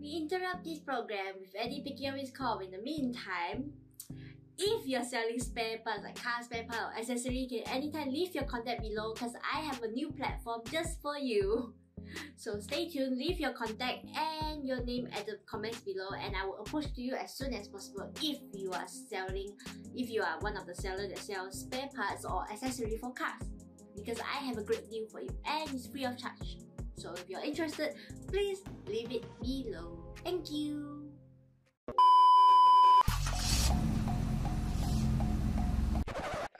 We interrupt this program with Eddie picking up his call. In the meantime, if you're selling spare parts like car spare part or accessory, you can anytime leave your contact below because I have a new platform just for you. So stay tuned, leave your contact and your name at the comments below and I will approach to you as soon as possible if you are selling, if you are one of the sellers that sells spare parts or accessory for cars. Because I have a great deal for you and it's free of charge. So if you're interested, please leave it below. Thank you.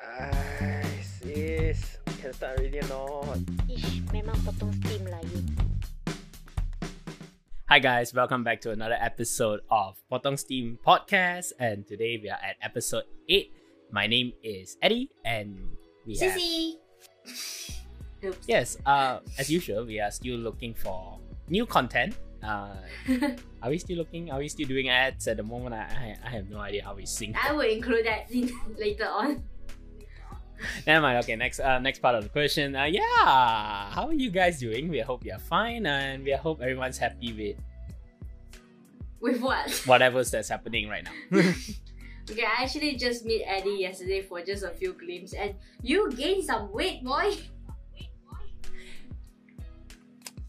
Ay, sis. Can start already or not? Ish, memang potong steam lah you. Hi guys, welcome back to another episode of Potong Steam Podcast, and today we are at episode eight. My name is Eddie, and we have Ceci! Oops. yes, uh, as usual, we are still looking for new content. Uh, are we still looking? Are we still doing ads at the moment? I I, I have no idea how we sync. I will include that in later on. Never mind. Okay, next uh, next part of the question. Uh, yeah, how are you guys doing? We hope you're fine, and we hope everyone's happy with With what? whatever's that's happening right now. Okay, I actually just met Eddie yesterday for just a few glimpses, and you gained some weight, boy.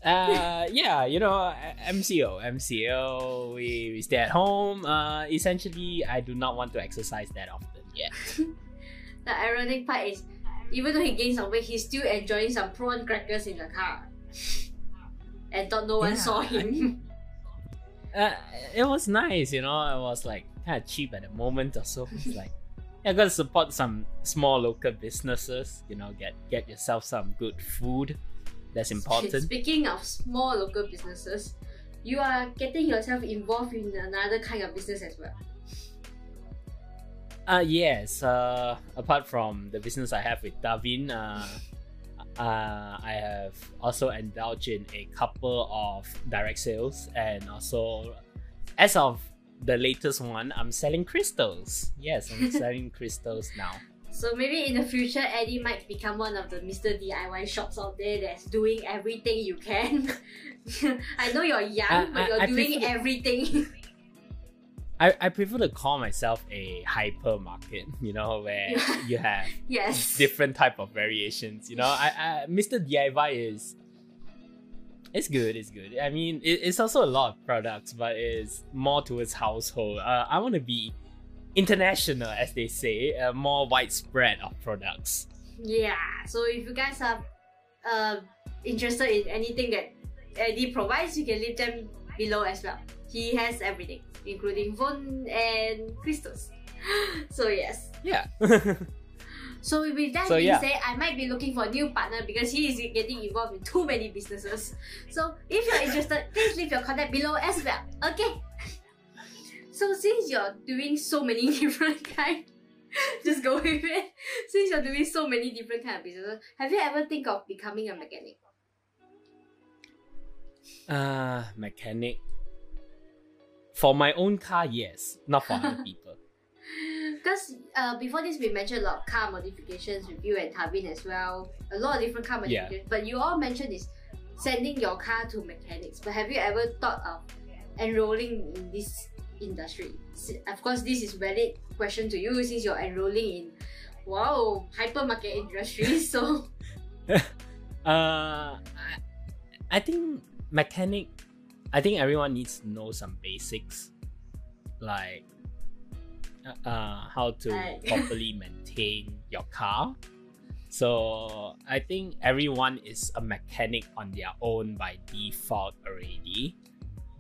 Uh yeah you know mco mco we, we stay at home. Uh essentially i do not want to exercise that often yet. The ironic part is, even though he gained some weight, he's still enjoying some prawn crackers in the car, and thought no one Yeah, saw I him. mean- uh, it was nice you know it was like kind of cheap at the moment or so. It's like yeah gotta support some small local businesses you know get get yourself some good food that's important Speaking of small local businesses, you are getting yourself involved in another kind of business as well. Uh yes. Uh, apart from the business I have with Davin, uh, uh, I have also indulged in a couple of direct sales, and also, as of the latest one, I'm selling crystals. Yes, I'm selling crystals now. So maybe in the future, Eddie might become one of the Mr. DIY shops out there that's doing everything you can. I know you're young, I- but I- you're I doing prefer- everything. I, I prefer to call myself a hypermarket. You know, where you have yes. different type of variations. You know, I, I Mr. DIY is it's good. It's good. I mean, it, it's also a lot of products, but it's more towards household. Uh, I want to be international, as they say, uh, more widespread of products. Yeah, so if you guys are uh, interested in anything that Eddie provides, you can leave them below as well. He has everything, including phone and crystals. so yes. Yeah. So with that So, being yeah. said, I might be looking for a new partner because he is getting involved in too many businesses. So if you're interested, please leave your contact below as well. Okay. So since you're doing so many different kind, just go with it. Since you're doing so many different kind of businesses, have you ever think of becoming a mechanic? uh, mechanic. For my own car, yes. Not for other people. Because uh, before this, we mentioned a lot of car modifications with you and Tavin as well. A lot of different car Yeah. modifications. But you all mentioned is sending your car to mechanics. But have you ever thought of enrolling in this industry? Of course, this is valid question to you since you're enrolling in wow hypermarket industry. So Uh, I, think mechanic. I think everyone needs to know some basics, like uh, uh, how to Right. properly maintain your car. So I think everyone is a mechanic on their own by default already.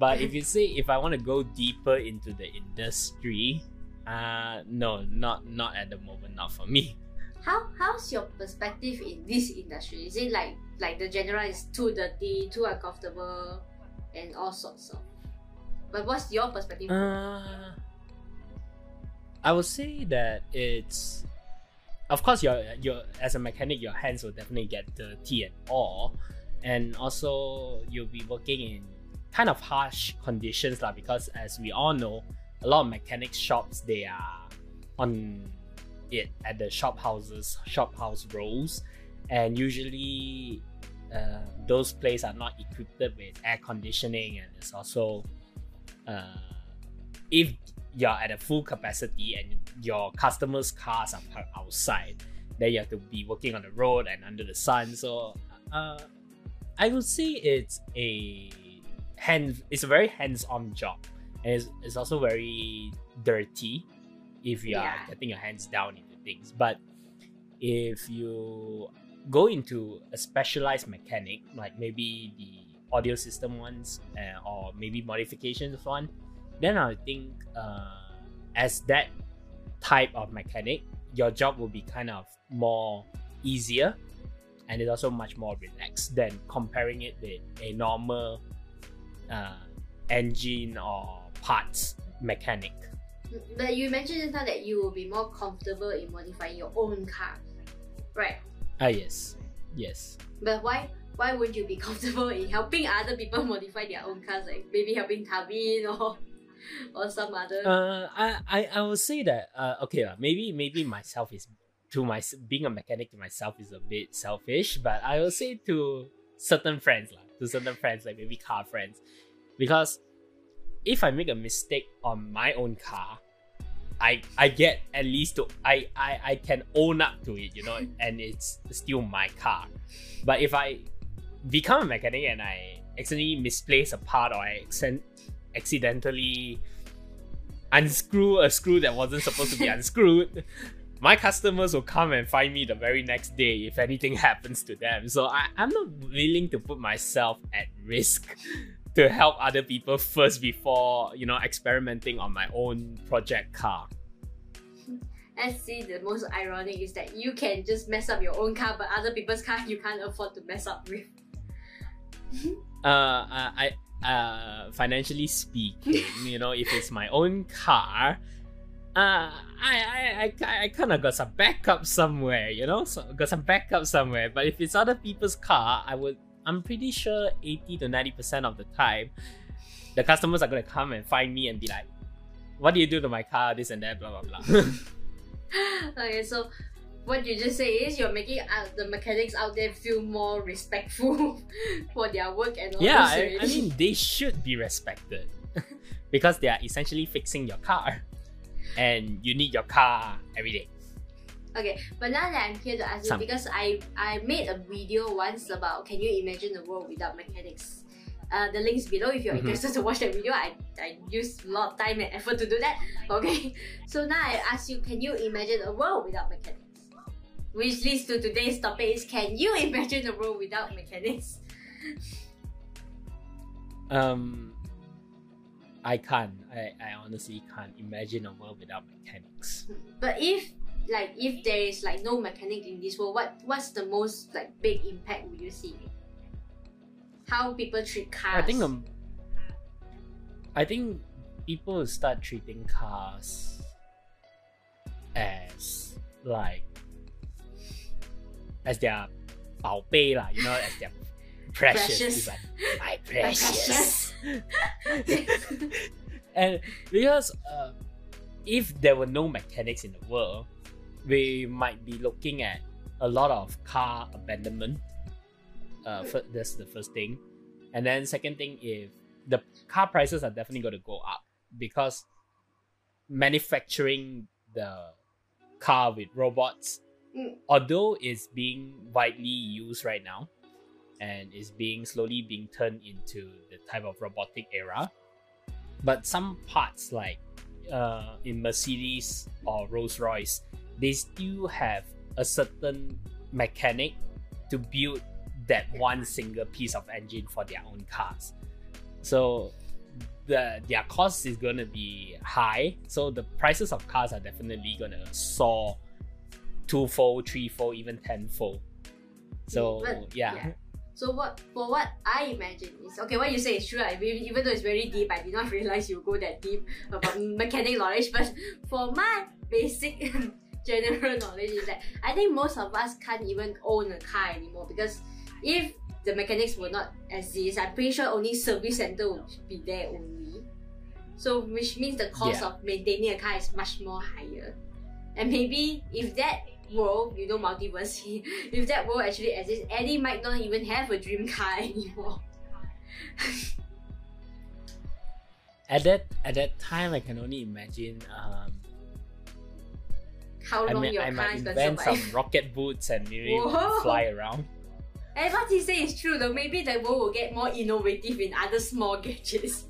But if you say if I want to go deeper into the industry, uh, no, not not at the moment, not for me. how how's your perspective in this industry? Is it like like the general is too dirty, too uncomfortable, and all sorts of? But what's your perspective? Uh, I would say that it's, of course, your your as a mechanic, your hands will definitely get dirty and all, and also you'll be working in kind of harsh conditions lah. Because as we all know, a lot of mechanic shops they are on it at the shop houses, shop house rows, and usually uh, those places are not equipped with air conditioning, and it's also uh, if you're at a full capacity and your customers' cars are parked outside, then you have to be working on the road and under the sun. So, uh, I would say it's a hand. It's a very hands-on job, and it's, it's also very dirty if you are Yeah. getting your hands down into things. But if you go into a specialized mechanic, like maybe the audio system ones, uh, or maybe modifications one, then I think uh, as that type of mechanic, your job will be kind of more easier, and it's also much more relaxed than comparing it with a normal uh, engine or parts mechanic. But you mentioned just now that you will be more comfortable in modifying your own car, right? Ah yes, yes. But why why would you be comfortable in helping other people modify their own cars, like maybe helping Tavin or or some other? Uh, I, I, I would say that uh, okay lah. Maybe maybe myself is to my being a mechanic to myself is a bit selfish, but I will say to certain friends to certain friends like maybe car friends, because if I make a mistake on my own car, I I get at least to I I, I can own up to it, you know, and it's still my car. But if I become a mechanic and I accidentally misplace a part or I accent, accidentally unscrew a screw that wasn't supposed to be unscrewed, my customers will come and find me the very next day if anything happens to them. So I, I'm not willing to put myself at risk to help other people first before, you know, experimenting on my own project car. Let's see, the most ironic is that you can just mess up your own car, but other people's car you can't afford to mess up with. uh, I, uh, financially speaking, you know, if it's my own car, uh, I, I, I, I kind of got some backup somewhere, you know, so got some backup somewhere. But if it's other people's car, I would, I'm pretty sure 80 to 90% of the time, the customers are gonna come and find me and be like, what do you do to my car, this and that, blah, blah, blah. okay, so what you just say is you're making out the mechanics out there feel more respectful for their work and all yeah, I, I mean, they should be respected because they are essentially fixing your car. And you need your car every day. Okay, but now that I'm here to ask you, Some- because I I made a video once about can you imagine a world without mechanics? Uh, the links below if you're Mhm. interested to watch that video. I, I used a lot of time and effort to do that. Okay, so now I ask you, can you imagine a world without mechanics? Which leads to today's topic is can you imagine a world without mechanics? Um, I can't. I, I honestly can't imagine a world without mechanics. But if like if there is like no mechanic in this world, what what's the most like big impact would you see? How people treat cars? I think um, I think people will start treating cars as like as their 宝贝 lah, you know, as their precious. Precious. My precious. precious. and because uh, if there were no mechanics in the world, we might be looking at a lot of car abandonment. Uh, fir- that's the first thing, and then second thing, if the car prices are definitely going to go up because manufacturing the car with robots, Mm. although it's being widely used right now, and is being slowly being turned into the type of robotic era, but some parts like uh, in Mercedes or Rolls Royce, they still have a certain mechanic to build that one single piece of engine for their own cars. So the their cost is gonna be high. So the prices of cars are definitely gonna soar twofold, threefold, even tenfold. So yeah. yeah. So what for what I imagine is okay. What you say is true. I mean, even though it's very deep, I did not realize you go that deep about mechanic knowledge. But for my basic general knowledge is that I think most of us can't even own a car anymore because if the mechanics will not exist, I'm pretty sure only service center will be there only. So which means the cost Yeah. of maintaining a car is much more higher. And maybe if that world, you know, multiverse, if that world actually exists, Eddie might not even have a dream car anymore. at that at that time, I can only imagine. Um, How I long mean, your I car might is invent some rocket boots and maybe Whoa. fly around. And what he say is true though. Maybe the world will get more innovative in other small gadgets.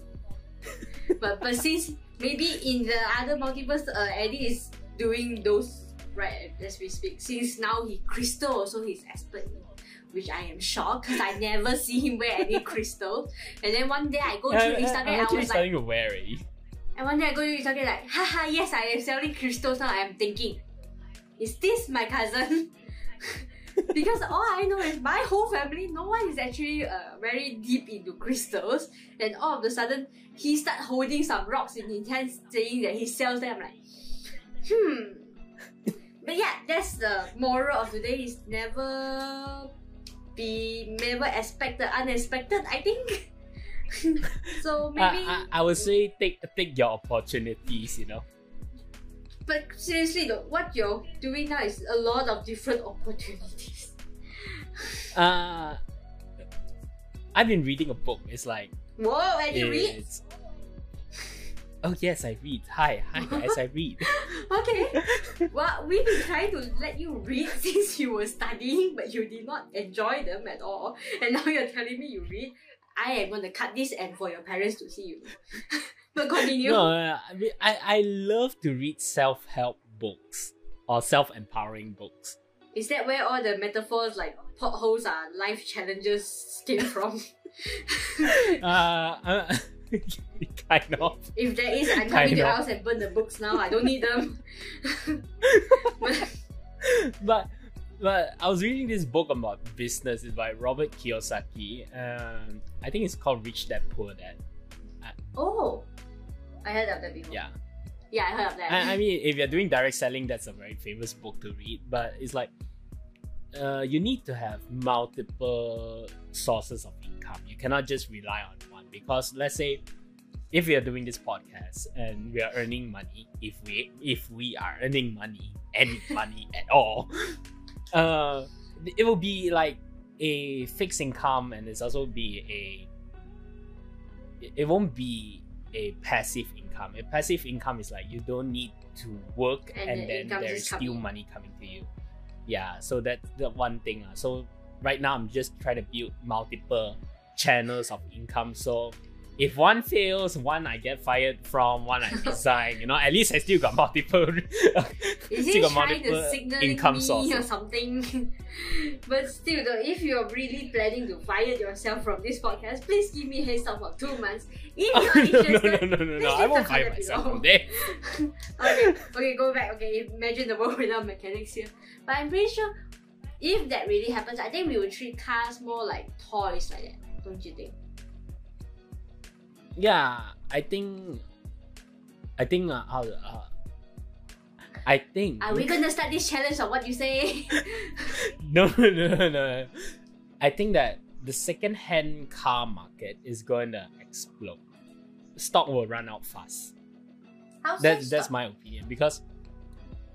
but but since maybe in the other multiverse, uh, Eddie is doing those right as we speak. Since now he crystal also he's expert in. Which I am shocked because I never see him wear any crystal. And then one day I go I, through Instagram, am I actually was like, starting to wear it. and one day I go to Instagram like, haha, yes, I am selling crystals now. I am thinking, is this my cousin? because all I know is my whole family, no one is actually uh, very deep into crystals. And all of a sudden, he start holding some rocks in his hands, saying that he sells them. I'm like, hmm. But yeah, that's the moral of today. Is never be never expected unexpected. I think. so maybe. I, I, I would say take take your opportunities. You know. But seriously though, what you're doing now is a lot of different opportunities. Uh, I've been reading a book. It's like Whoa, and you read? Oh yes, I read. Hi, hi guys, I read. Okay. Well, we've been trying to let you read since you were studying, but you did not enjoy them at all. And now you're telling me you read. I am gonna cut this and for your parents to see you. but continue. No, I, mean, I I love to read self help books or self empowering books. Is that where all the metaphors like potholes are life challenges came from? uh, uh kind of. if there is, I'm coming to your house and burn the books now. I don't need them. But- but but I was reading this book about business. It's by Robert Kiyosaki. Um, I think it's called Rich Dad Poor Dad. Oh, I heard of that before. Yeah. yeah, I heard of that. I, I mean, if you're doing direct selling, that's a very famous book to read. But it's like, uh, you need to have multiple sources of income. You cannot just rely on because let's say, if we are doing this podcast and we are earning money, if we if we are earning money, any money at all, uh, it will be like a fixed income, and it's also be a. it- won't be a passive income. A passive income is like you don't need to work And and, the then there is still in. money coming to you. Yeah, so that's the one thing. ah. So right now I'm just trying to build multiple channels of income. So if one fails, one I get fired from, one I resign. You know, at least I still got multiple. Is still got multiple signal income me or sources. something? but still, though, if you're really planning to fire yourself from this podcast, please give me a heads up for two months. If Oh, you're no, no, no, no, no, no! I won't fire myself from there. okay, okay, go back. Okay, imagine the world without mechanics here. But I'm pretty sure if that really happens, I think we would treat cars more like toys like that. Don't you think? Yeah, I think, I think, uh, how, uh, I think. Are we gonna start this challenge or what you say? no, no, no, no. I think that the second-hand car market is going to explode. Stock will run out fast. How That's that's my opinion because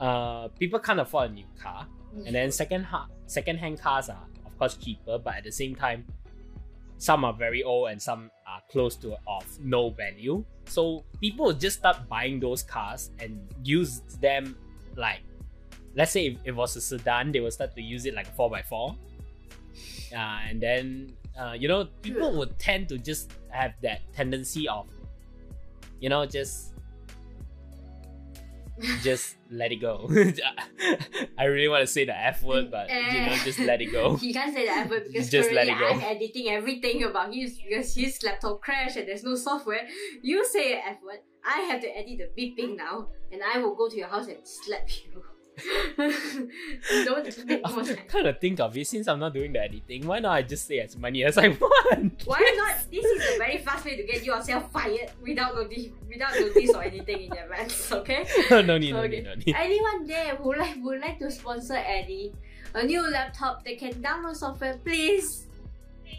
uh people can't afford a new car, and then second ha- second-hand cars are of course cheaper, but at the same time, some are very old and some are close to of no value. So people just start buying those cars and use them like, let's say if it was a sedan, they will start to use it like a four x four. Uh, and then uh, you know people would tend to just have that tendency of, you know, just just let it go. I really want to say the F word, eh. but you know, just let it go. He can't say that but because Just let currently it go. I'm editing everything about his because his laptop crashed and there's no software. You say an F word, I have to edit the beeping now, and I will go to your house and slap you. Don't make more time. kind of think of it since I'm not doing the editing. Why not I just say as many as I want? Why not? This is a very fast way to get yourself fired without notice, without notice or anything in advance. Okay. no need, no Okay. need, no need. Anyone there who like would like to sponsor Eddie a new laptop that can download software, please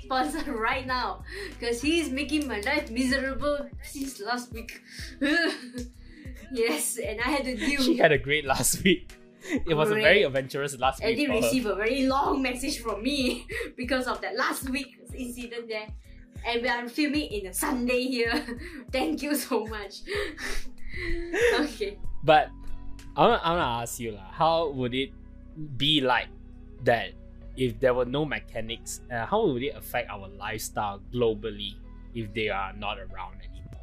sponsor right now because he is making my life miserable since last week. yes, and I had to deal. She had a great last week. It was a very adventurous last week. Eddie for her. received a very long message from me because of that last week incident there. and we are filming in a Sunday here. Thank you so much. okay. But I want, I want to ask you, lah, how would it be like that if there were no mechanics? Uh, how would it affect our lifestyle globally if they are not around anymore?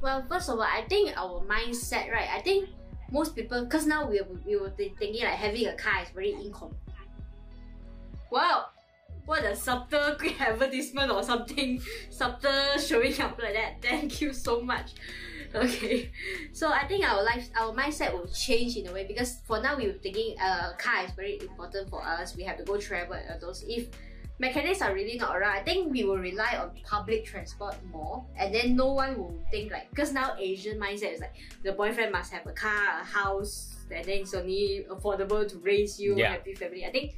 Well, first of all, I think our mindset, right? I think most people, because now we, we were thinking like having a car is very income. Wow, what a subtle quick advertisement or something subtle showing up like that. Thank you so much. Okay, so I think our life, our mindset will change in a way because for now we were thinking a car is very important for us. We have to go travel and those. If mechanics are really not around, I think we will rely on public transport more, and then no one will think like because now Asian mindset is like the boyfriend must have a car, a house, and then it's only affordable to raise you, Yeah. happy family. I think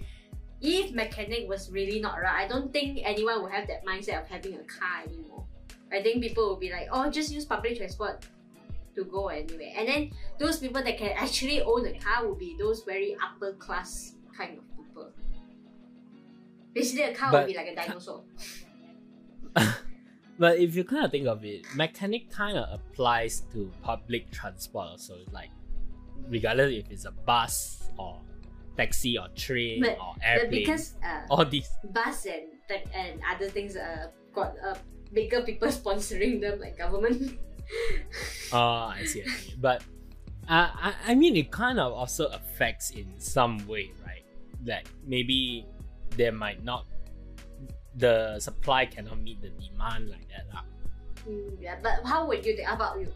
if mechanic was really not around, I don't think anyone will have that mindset of having a car anymore. I think people will be like, oh, just use public transport to go anywhere. And then those people that can actually own a car will be those very upper class kind of people. Basically, a car But- be like a dinosaur. But if you kind of think of it, mechanic kind of applies to public transport also. Like, regardless if it's a bus or taxi or train But- or But airplane, because uh, all these. bus and and other things uh, got uh, bigger people sponsoring them like government. Oh, I see. I see. But uh, I, I mean, it kind of also affects in some way, right? Like maybe there might not, the supply cannot meet the demand like that. lah. Mm, yeah, but how would you think? About you?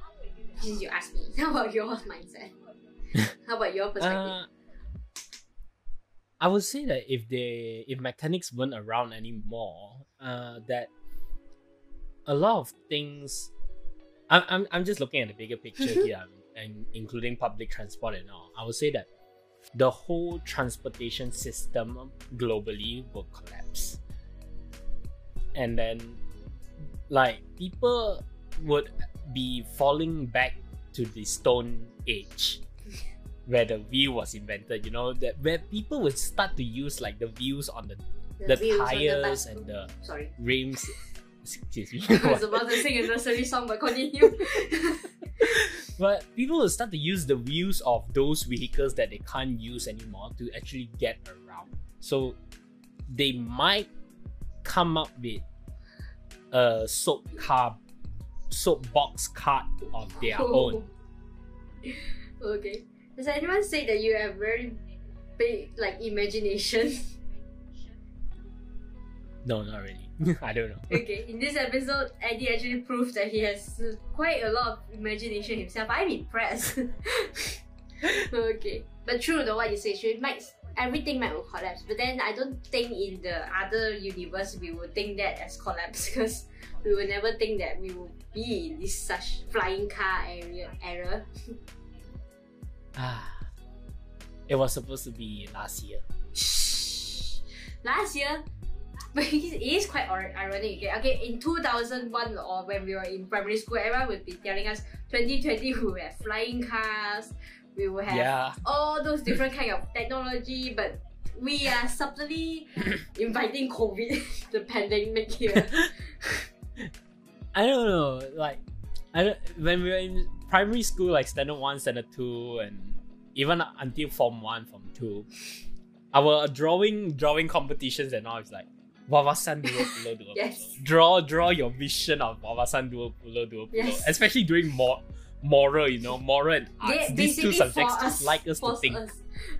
Since you asked me, how about your mindset? how about your perspective? Uh, I would say that if they if mechanics weren't around anymore, uh, that a lot of things. I'm I'm, I'm just looking at the bigger picture here, and including public transport and all. I would say that the whole transportation system globally will collapse, and then like people would be falling back to the stone age where the wheel was invented you know that where people would start to use like the wheels on the the the tires bus- and the Sorry. rims excuse me I was about to sing a nursery song, but continue. but people will start to use the wheels of those vehicles that they can't use anymore to actually get around so they might come up with a soap car soapbox cart of their oh. own okay. Does anyone say that you have very big like imagination? no not really i don't know okay, in this episode, Eddie actually proved that he has quite a lot of imagination himself. I'm impressed. okay, but true though what you say, should might everything might will collapse. But then I don't think in the other universe we will think that as collapse because we will never think that we will be in this such flying car area era. Ah, it was supposed to be last year. Last year, but it is- it is quite ir- ironic. Okay, okay, in 2001 or when we were in primary school, everyone would be telling us 2020 we will have flying cars, we will have Yeah, all those different kind of technology, but we are subtly inviting COVID, the pandemic here. I don't know. Like, I don't, when we were in primary school, like standard one, standard two, and even until form one, form two, our drawing drawing competitions and all is like wawasan dua pulo dua Yes. Draw draw your vision of wawasan dua pulo dua pulo. Yes. Especially during more moral, you know, moral and arts. They These two subjects just like us to think. us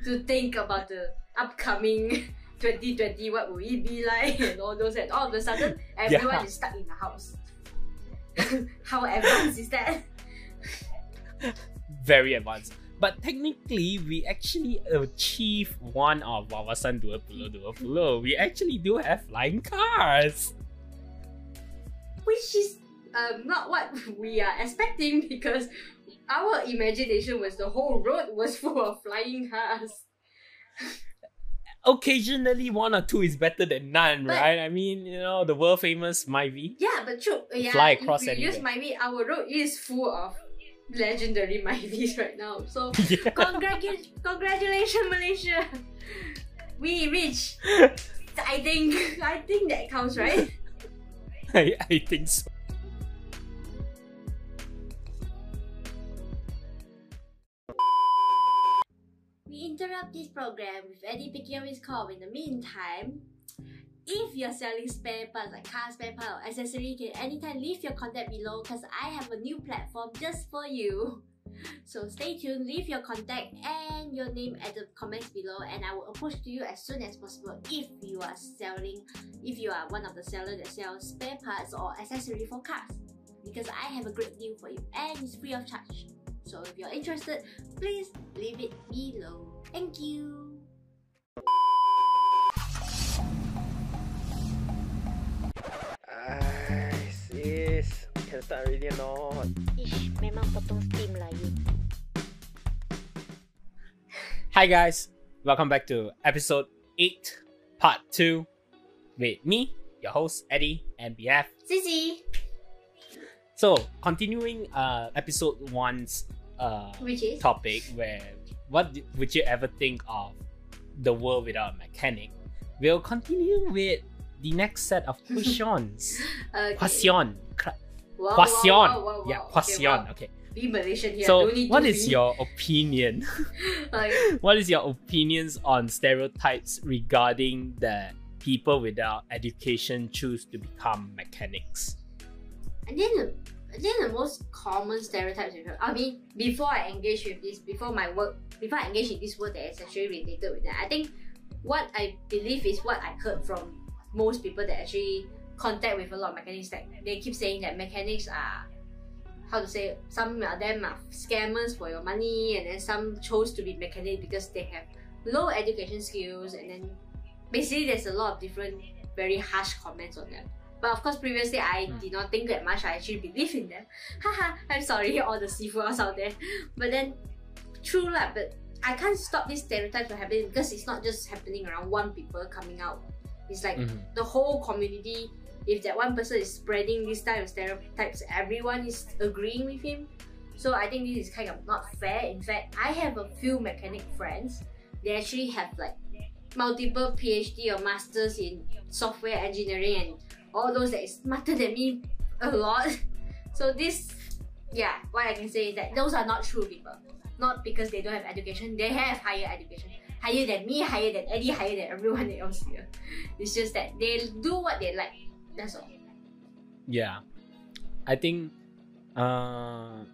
to think about the upcoming 2020, what will it be like, and all those, and all of a sudden, everyone Yeah. is stuck in the house. How advanced is that? very advanced. But technically, we actually achieve one of Wawasan Dua Pulo Dua Pulo. We actually do have flying cars. Which is um, not what we are expecting because our imagination was the whole road was full of flying cars. Occasionally, one or two is better than none, But- right? I mean, you know, the world famous Myvi. Yeah, but true. Yeah, Fly across if you use. Myvi, our road is full of legendary Myvis right now. So Yeah. Congratu- congratulations, Malaysia. We reach. I think I think that counts, right? I, I think so. We interrupt this program with Eddie picking up his call. In the meantime, if you're selling spare parts like car spare part or accessory, you can anytime leave your contact below because I have a new platform just for you. So stay tuned, leave your contact and your name at the comments below and I will approach to you as soon as possible if you are selling, if you are one of the sellers that sells spare parts or accessory for cars. Because I have a great deal for you and it's free of charge. So if you're interested, please leave it below. Thank you. Ay, sis. Can start already or not? Ish, memang potong steam lah you. Hi guys, welcome back to episode 8, part 2 with me, your host Eddie and BF. Ceci, So, continuing uh, episode 1's uh, which is topic where what would you ever think of the world without a mechanic? We'll continue with the next set of questions. okay. Question. Wow, Question. wow, wow, Yeah, wow. Okay. Okay. Be Malaysian here. So, what is be- your opinion? like, what is your opinions on stereotypes regarding that people without education choose to become mechanics? I think the I think the most common stereotypes. I mean, before I engage with this, before my work, before I engage in this work that is actually related with that, I think what I believe is what I heard from most people that actually contact with a lot of mechanics. That they keep saying that mechanics are how to say some of them are scammers for your money, and then some chose to be mechanic because they have low education skills, and then basically there's a lot of different very harsh comments on them. But of course, previously I Hmm. did not think that much. I actually believe in them. Haha, I'm sorry, all the seafoods out there. But then, true lah. But I can't stop this stereotype from happening because it's not just happening around one people coming out. It's like Mhm. the whole community. If that one person is spreading this type of stereotypes, everyone is agreeing with him. So I think this is kind of not fair. In fact, I have a few mechanic friends. They actually have like multiple PhD or masters in software engineering and all those that is smarter than me a lot. So this, yeah, what I can say is that those are not true people. Not because they don't have education, they have higher education. Higher than me, higher than Eddie, higher than everyone else here. It's just that they do what they like. That's all. Yeah. I think uh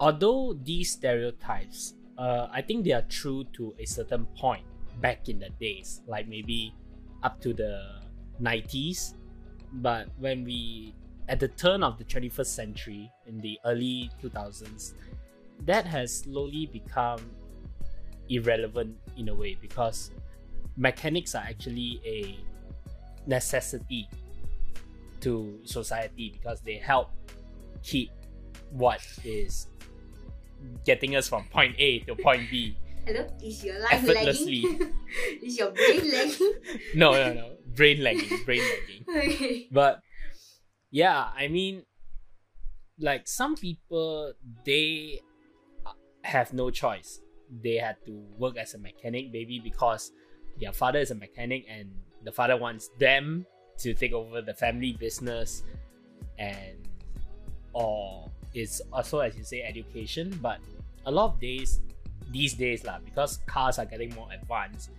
although these stereotypes uh I think they are true to a certain point back in the days, like maybe up to the 90s. But when we at the turn of the 21st century in the early 2000s, that has slowly become irrelevant in a way because mechanics are actually a necessity to society because they help keep what is getting us from point A to point B. Hello? Is your life Effortlessly. lagging? is your brain lagging? No, no, no. Brain lagging, brain lagging. okay. But yeah, I mean, like some people, they have no choice. They had to work as a mechanic, maybe because their father is a mechanic and the father wants them to take over the family business, and or it's also as you say education. But a lot of days, these days lah, because cars are getting more advanced,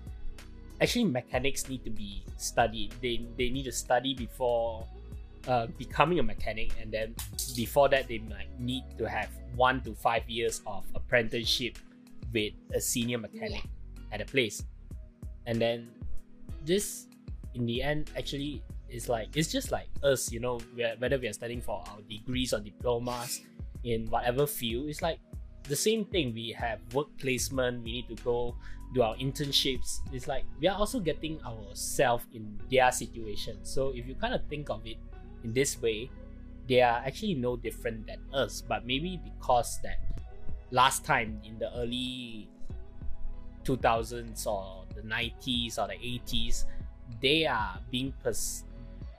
actually mechanics need to be studied. They they need to study before uh, becoming a mechanic, and then before that, they might need to have one to five years of apprenticeship with a senior mechanic at a place, and then this, in the end, actually is like it's just like us, you know, we're, whether we are studying for our degrees or diplomas in whatever field, it's like the same thing. We have work placement. We need to go do our internships. It's like we are also getting ourselves in their situation. So if you kind of think of it in this way, they are actually no different than us. But maybe because that last time in the early 2000s or the 90s or the 80s, they are being pers-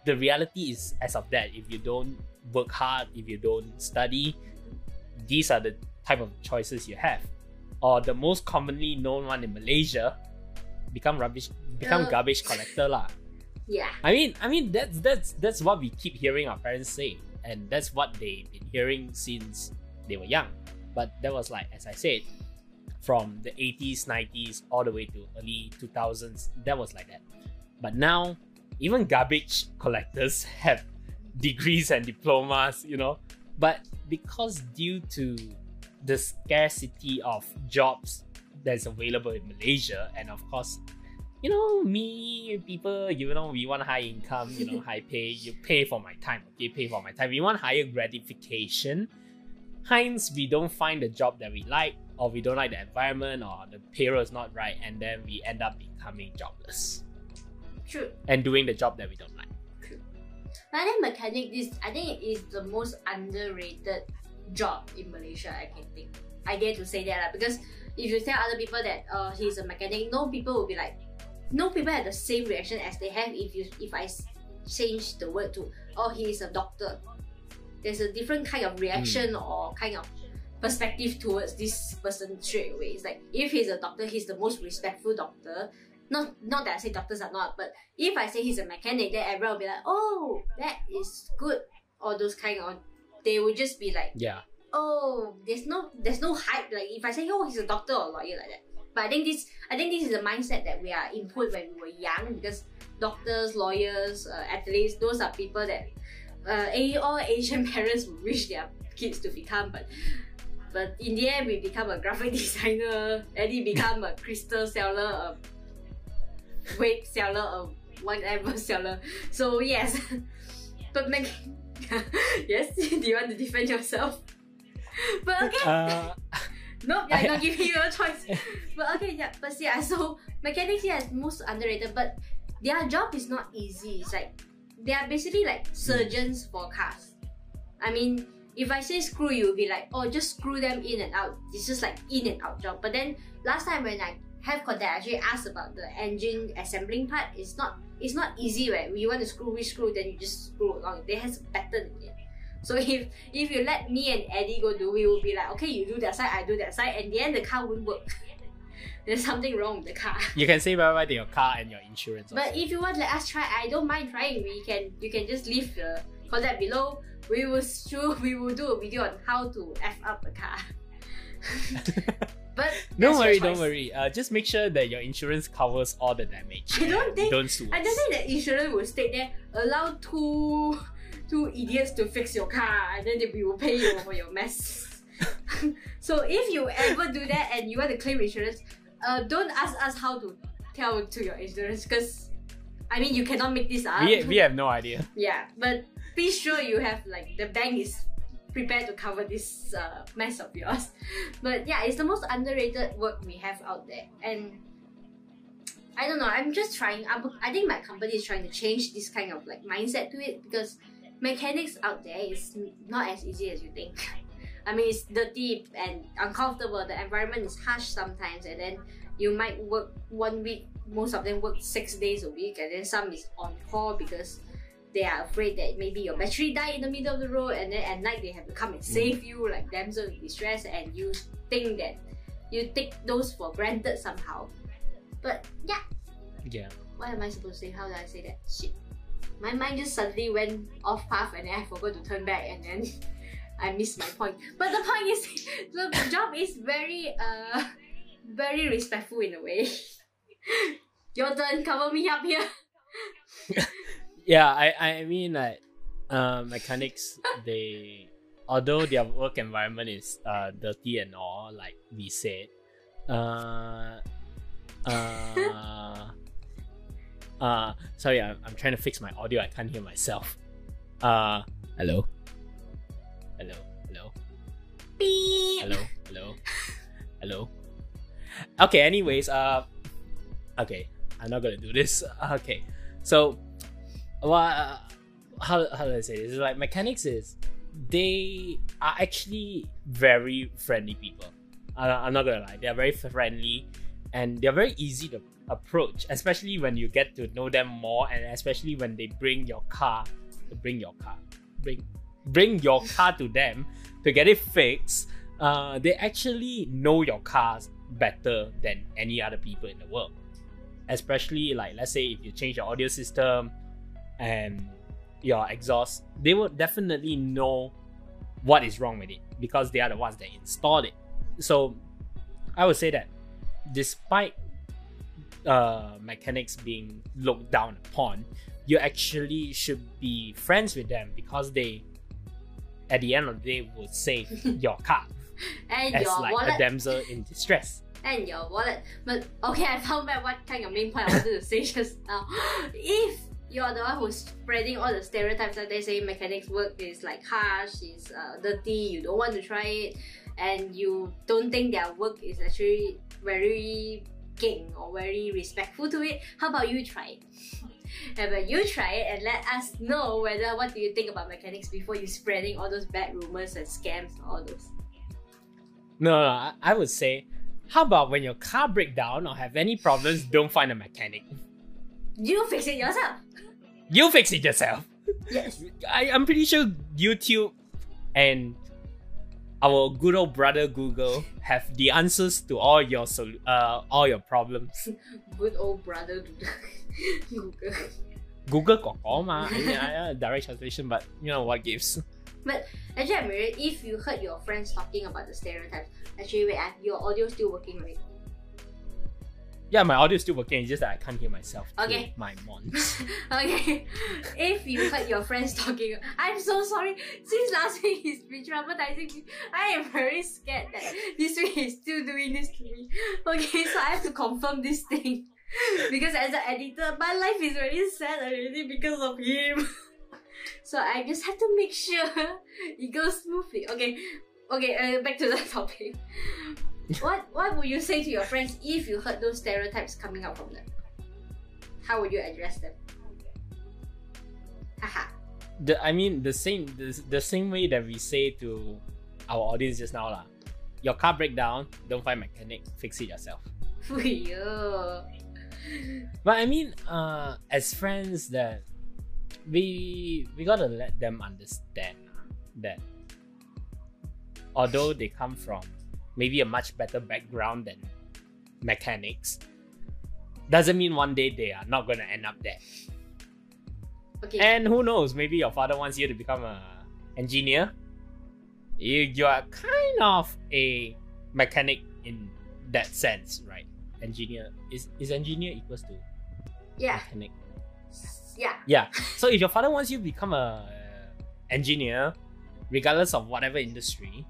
the reality is as of that if you don't work hard if you don't study these are the type of choices you have or the most commonly known one in malaysia become rubbish become Uh. garbage collector lah Yeah. I mean, I mean that's that's that's what we keep hearing our parents say, and that's what they've been hearing since they were young. But that was like, as I said, from the 80s, 90s, all the way to early 2000s. That was like that. But now, even garbage collectors have degrees and diplomas, you know. But because due to the scarcity of jobs that's available in Malaysia, and of course, you know, me, people, you know, we want high income, you know, high pay, you pay for my time, okay, pay for my time. We want higher gratification. Hence, we don't find the job that we like, or we don't like the environment, or the payroll is not right, and then we end up becoming jobless True. and doing the job that we don't like. But I think mechanic this I think it is the most underrated job in Malaysia I can think. I dare to say that lah, because if you tell other people that uh, he's a mechanic, no people will be like no people have the same reaction as they have if you if I change the word to oh he is a doctor. There's a different kind of reaction or kind of perspective towards this person straight away. It's like if he's a doctor, he's the most respectful doctor. Not not that I say doctors are not, but if I say he's a mechanic, then everyone will be like, oh, that is good, or those kind of. They will just be like, Yeah. oh, there's no there's no hype. Like if I say, oh, he's a doctor or lawyer like that. But I think this I think this is a mindset that we are input when we were young because doctors, lawyers, uh, athletes, those are people that uh, all Asian parents would wish their kids to become, but. But in the end, we become a graphic designer. Eddie become a crystal seller, a wig seller, a whatever seller. So yes, but Meg, yes, do you want to defend yourself? But okay, Uh, nope, I'm not giving you a choice. But okay, yeah, but yeah, so mechanics yeah is most underrated, but their job is not easy. It's like they are basically like surgeons for cars. I mean, if I say screw you, you'll be like, oh, just screw them in and out. It's just like in and out job. But then last time when I have contact, I actually asked about the engine assembling part. It's not it's not easy, right? You want to screw which screw, then you just screw along. There has a pattern in it. So if if you let me and Eddie go do, we will be like, okay, you do that side, I do that side, and the end the car won't work. There's something wrong with the car. you can say bye bye to your car and your insurance. But also. if you want let us try, I don't mind trying. We can you can just leave the contact below. We will sure we will do a video on how to f up the car. but don't worry, don't worry. Uh, just make sure that your insurance covers all the damage. I don't think- Don't sue I don't think the insurance will state there allow two two idiots to fix your car and then they- we will pay you for your mess. so if you ever do that and you want to claim insurance, uh, don't ask us how to tell to your insurance because I mean you cannot make this up. we, we have no idea. Yeah, but be sure you have like the bank is prepared to cover this uh, mess of yours. But yeah, it's the most underrated work we have out there, and I don't know. I'm just trying. I think my company is trying to change this kind of like mindset to it because mechanics out there is not as easy as you think. I mean, it's dirty and uncomfortable. The environment is harsh sometimes, and then you might work one week. Most of them work six days a week, and then some is on call because they are afraid that maybe your battery die in the middle of the road, and then at night they have to come and mm. save you, like damsel in distress, and you think that you take those for granted somehow. But yeah, Yeah. what am I supposed to say? How did I say that? Shit. My mind just suddenly went off path and then I forgot to turn back and then I missed my point. But the point is the job is very uh very respectful in a way. Your turn, cover me up here. Yeah, I I mean like uh, mechanics they although their work environment is uh, dirty and all like we said uh uh uh sorry I'm, I'm trying to fix my audio I can't hear myself uh hello hello hello Beep. hello? Hello? Hello? Okay anyways uh okay. I'm not gonna do this. Okay. So well uh, how, how do i say this? Like mechanics is they are actually very friendly people. I, i'm not gonna lie. They're very friendly and they're very easy to approach especially when you get to know them more and especially when they bring your car bring your car bring bring your car to them to get it fixed, uh, they actually know your cars better than any other people in the world. Especially like let's say if you change your audio system and your exhaust, they will definitely know what is wrong with it because they are the ones that installed it. So I would say that despite uh, mechanics being looked down upon, you actually should be friends with them because they, at the end of the day, will save your car And as your like wallet a damsel in distress. and your wallet. But okay, I found out what kind of main point I wanted to say just now. If you're the one who's spreading all the stereotypes that they say mechanics work is like harsh, is uh, dirty, you don't want to try it, and you don't think their work is actually very king or very respectful to it, how about you try it? About you try it and let us know whether what do you think about mechanics before you spreading all those bad rumors and scams and all those. No, no, I, I would say, how about when your car break down or have any problems, don't find a mechanic. You fix it yourself. You fix it yourself. Yes. I, I'm pretty sure YouTube and our good old brother Google have the answers to all your sol- uh all your problems. Good old brother Google. Google got all ma, I mean, I, uh, direct translation, but you know what gives. But actually, I'm if you heard your friends talking about the stereotypes, actually, wait, ah, your audio still working, right? Yeah, my audio is still working. It's just that I can't hear myself. Okay. My mons. okay. If you heard your friends talking, I'm so sorry. Since last week he's been traumatizing me, I am very scared that this week he's still doing this to me. Okay, so I have to confirm this thing. Because as an editor, my life is really sad already because of him. so I just have to make sure it goes smoothly. Okay, okay. Uh, back to the topic. what What would you say to your friends if you heard those stereotypes coming out from them? How would you address them? Haha. the, I mean the same the, the same way that we say to our audience just now lah. Your car break down, don't find mechanic, fix it yourself. Fuyo. But I mean, uh, as friends, that we we gotta let them understand that although they come from maybe a much better background than mechanics, doesn't mean one day they are not gonna end up there. Okay. And who knows? Maybe your father wants you to become a engineer. You you are kind of a mechanic in that sense, right? Engineer is is engineer equals to yeah. mechanic. Yeah. Yeah. So if your father wants you to become a engineer, regardless of whatever industry,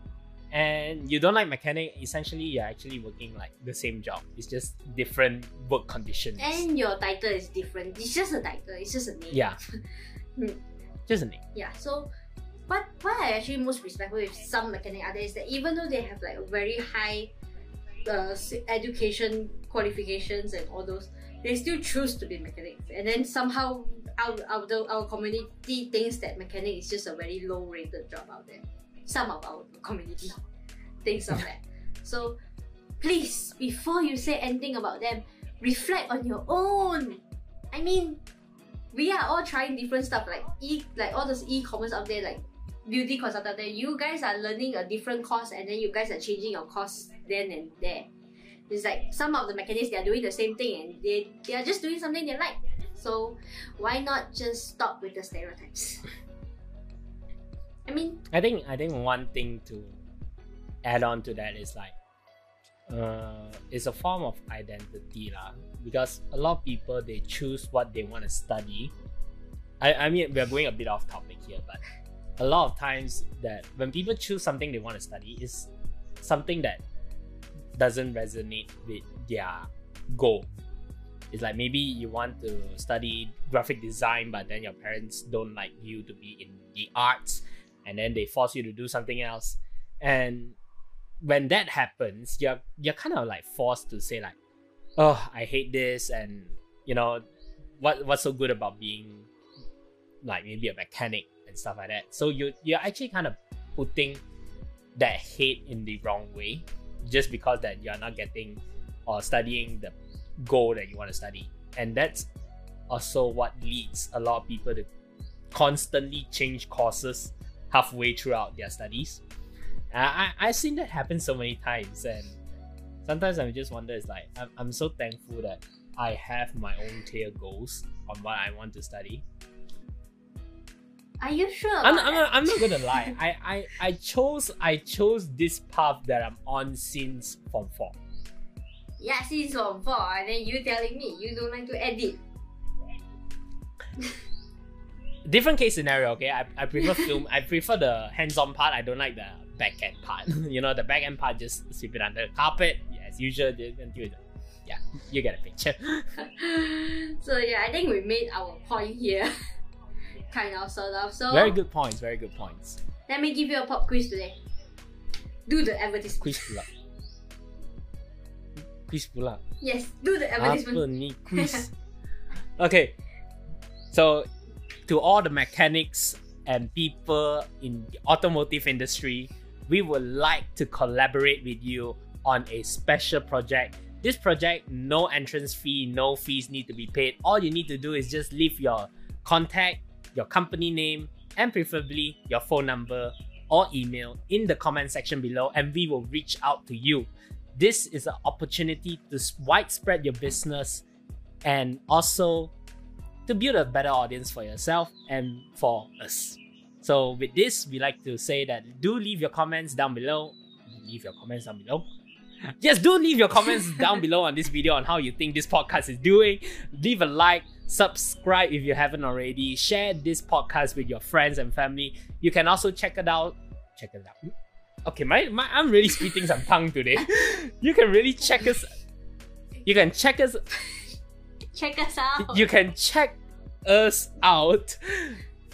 and you don't like mechanic, essentially you're actually working like the same job. It's just different work conditions. And your title is different. It's just a title. It's just a name. yeah. Hmm. just a name. Yeah. So, what what I actually most respectful with some mechanic are is that even though they have like a very high uh, education qualifications and all those, they still choose to be mechanics. And then somehow our our, our community thinks that mechanic is just a very low rated job out there. Some of our community thinks of that. So please, before you say anything about them, reflect on your own. I mean, we are all trying different stuff like e like all those e-commerce out there like beauty consultant you guys are learning a different course and then you guys are changing your course then and there it's like some of the mechanics they are doing the same thing and they they are just doing something they like so why not just stop with the stereotypes i mean I think I think one thing to add on to that is like uh, it's a form of identity lah. Because a lot of people they choose what they want to study. I, I mean we're going a bit off topic here, but a lot of times that when people choose something they want to study is something that doesn't resonate with their goal. It's like maybe you want to study graphic design, but then your parents don't like you to be in the arts, and then they force you to do something else. And when that happens, you're you're kind of like forced to say like, "Oh, I hate this," and you know, what what's so good about being like maybe a mechanic and stuff like that. So you you're actually kind of putting that hate in the wrong way, just because that you're not getting or studying the goal that you want to study, and that's also what leads a lot of people to constantly change courses halfway throughout their studies. I, I I've seen that happen so many times, and sometimes I just wonder. It's like I'm, I'm so thankful that I have my own clear goals on what I want to study. Are you sure? I'm, about I'm, not, I'm not gonna lie. I, I I chose I chose this path that I'm on since form four. Yeah, since form four, and then you telling me you don't like to edit. Different case scenario. Okay, I, I prefer film. I prefer the hands-on part. I don't like the back end part. you know, the back end part just sweep it under the carpet. Yeah, as usual. Until yeah, you get a picture. so yeah, I think we made our point here. Kind of, sort of. So Very good points. Very good points. let me give you a pop quiz today. Do the advertisement. Quiz pula. Quiz pula. Yes, do the Apa advertisement. ni quiz? okay, so to all the mechanics and people in the automotive industry, we would like to collaborate with you on a special project. This project, no entrance fee, no fees need to be paid. All you need to do is just leave your contact, your company name, and preferably your phone number or email in the comment section below, and we will reach out to you. This is an opportunity to widespread your business and also to build a better audience for yourself and for us. So, with this, we like to say that do leave your comments down below. Leave your comments down below. Yes, do leave your comments down below on this video on how you think this podcast is doing. Leave a like, subscribe if you haven't already. Share this podcast with your friends and family. You can also check it out. Check it out. Okay, my, my I'm really speaking some tongue today. You can really check us. You can check us Check us out. you can check us out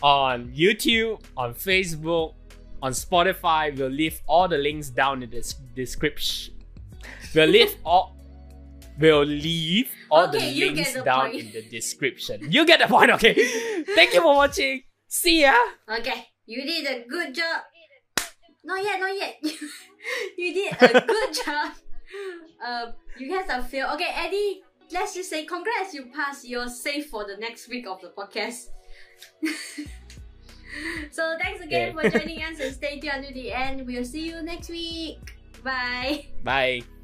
on YouTube, on Facebook, on Spotify. We'll leave all the links down in the description. We'll leave all. We'll leave all Okay, the links down point. in the description. You get the point, okay? Thank you for watching. See ya. Okay, you did a good job. Not yet, not yet. you did a good job. Um, you guys are failed. Okay, Eddie, let's just say congrats, you passed. You're safe for the next week of the podcast. so thanks again Okay. for joining us and stay tuned until the end. We'll see you next week. Bye. Bye.